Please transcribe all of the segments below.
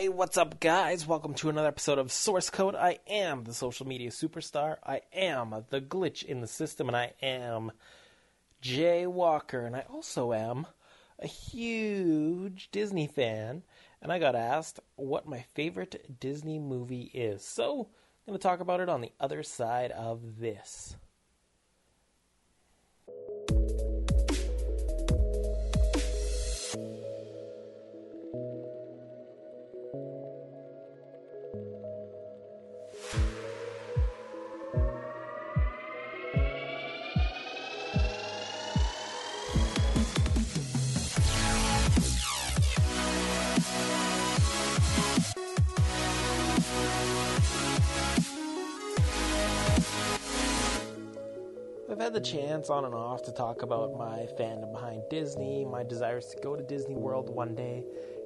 Hey, what's up, guys? Welcome to another episode of Source Code. I am the social media superstar. I am the glitch in the system, and I am Jay Walker. And I also am a huge Disney fan. And I got asked what my favorite Disney movie is. So I'm going to talk about it on the other side of this. Had the chance on and off to talk about my fandom behind Disney, my desires to go to Disney World one day.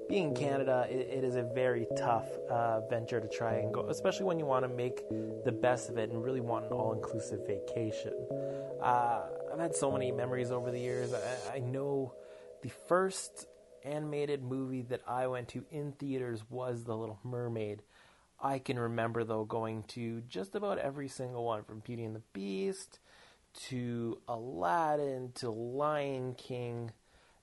Being in Canada, it, it is a very tough uh, venture to try and go, especially when you want to make the best of it and really want an all inclusive vacation. Uh, I've had so many memories over the years. I, I know the first animated movie that I went to in theaters was The Little Mermaid. I can remember, though, going to just about every single one from Beauty and the Beast to Aladdin to Lion King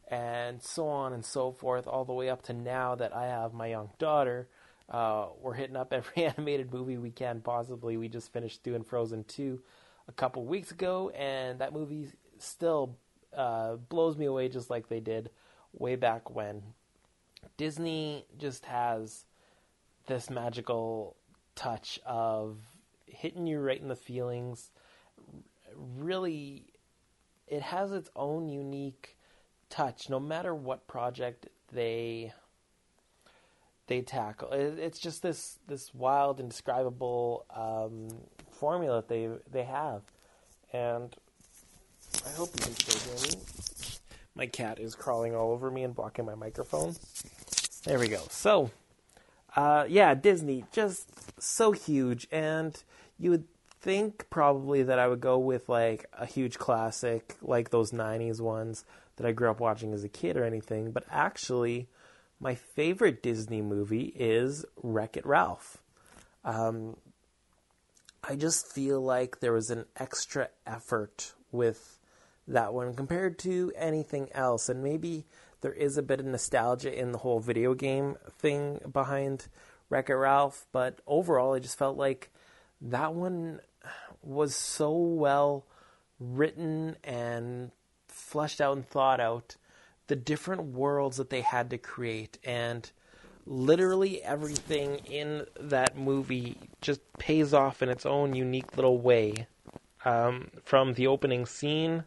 and so on and so forth, all the way up to now that I have my young daughter. Uh, we're hitting up every animated movie we can possibly. We just finished doing Frozen 2 a couple weeks ago, and that movie still uh, blows me away just like they did way back when. Disney just has this magical touch of hitting you right in the feelings really it has its own unique touch. No matter what project they they tackle it's just this this wild indescribable um, formula that they they have. And i hope you can still hear me. My cat is crawling all over me and blocking my microphone. There we go. So uh, yeah disney just so huge. And you would think probably that I would go with like a huge classic, like those 90s ones that I grew up watching as a kid or anything. But actually, my favorite Disney movie is Wreck It Ralph. Um, I just feel like there was an extra effort with that one compared to anything else. And maybe there is a bit of nostalgia in the whole video game thing behind Wreck It Ralph. But overall, I just felt like that one was so well written and fleshed out and thought out the different worlds that they had to create. And literally everything in that movie just pays off in its own unique little way. Um, from the opening scene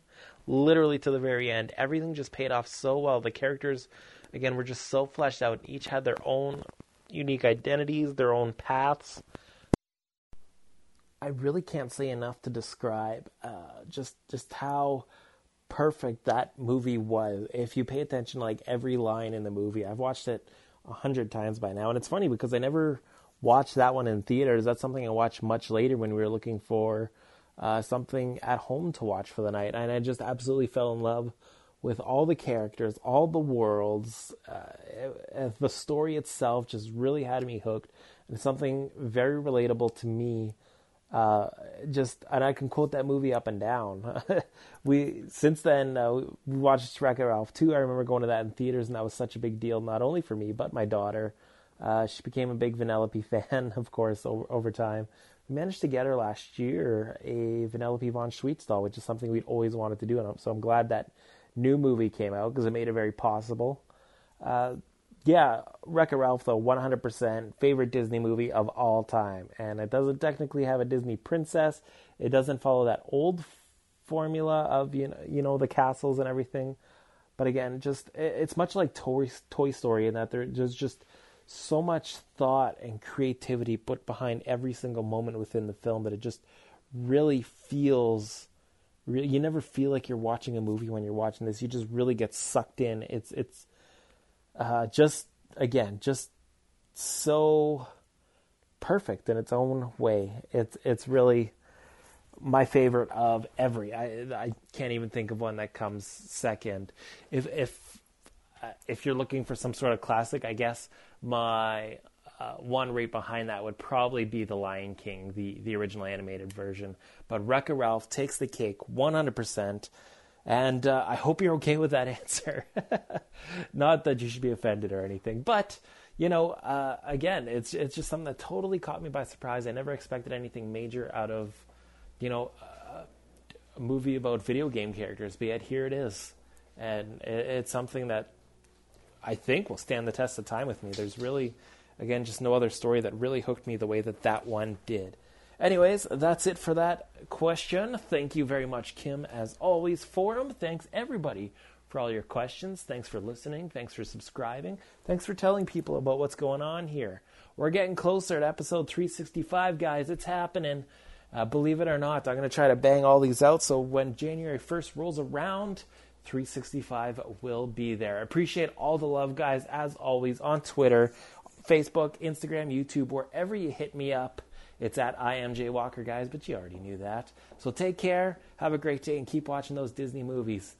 literally to the very end everything just paid off so well. The characters again were just so fleshed out. Each had their own unique identities their own paths I really can't say enough to describe uh, just just how perfect that movie was. If you pay attention, like every line in the movie, I've watched it a hundred times by now, and it's funny because I never watched that one in theaters. That's something I watched much later when we were looking for uh, something at home to watch for the night, and I just absolutely fell in love with all the characters, all the worlds. Uh, the story itself just really had me hooked, and something very relatable to me uh, just and I can quote that movie up and down. we since then uh, we watched Wreck It Ralph two. I remember going to that in theaters, and that was such a big deal, not only for me but my daughter. Uh, she became a big Vanellope fan, of course, over, over time. We managed to get her last year a Vanellope von Schweetz doll, which is something we'd always wanted to do, and so I'm glad that new movie came out because it made it very possible. Yeah, Wreck It Ralph, though, 100% favorite Disney movie of all time. And it doesn't technically have a Disney princess. It doesn't follow that old formula of, you know, you know the castles and everything. But again, just it's much like Toy, Toy Story in that there's just so much thought and creativity put behind every single moment within the film that it just really feels you never feel like you're watching a movie when you're watching this. You just really get sucked in. It's it's uh, just again, just so perfect in its own way. It's it's really my favorite of every. I I can't even think of one that comes second. If if uh, if you're looking for some sort of classic, I guess my uh, one right behind that would probably be The Lion King, the, the original animated version. But Wreck It Ralph takes the cake 100%. And uh, I hope you're okay with that answer. Not that you should be offended or anything, but you know, uh, again, it's it's just something that totally caught me by surprise. I never expected anything major out of, you know, uh, a movie about video game characters, but yet here it is, and it, it's something that I think will stand the test of time with me. There's really, again, just no other story that really hooked me the way that that one did. Anyways, that's it for that question. Thank you very much, Kim, as always, for them. Thanks, everybody, for all your questions. Thanks for listening. Thanks for subscribing. Thanks for telling people about what's going on here. We're getting closer to episode 365, guys. It's happening. Uh, believe it or not, I'm going to try to bang all these out so when January 1st rolls around, 365 will be there. I appreciate all the love, guys, as always, on Twitter, Facebook, Instagram, YouTube, wherever you hit me up. It's at I am Jay Walker, guys, but you already knew that. So take care, have a great day, and keep watching those Disney movies.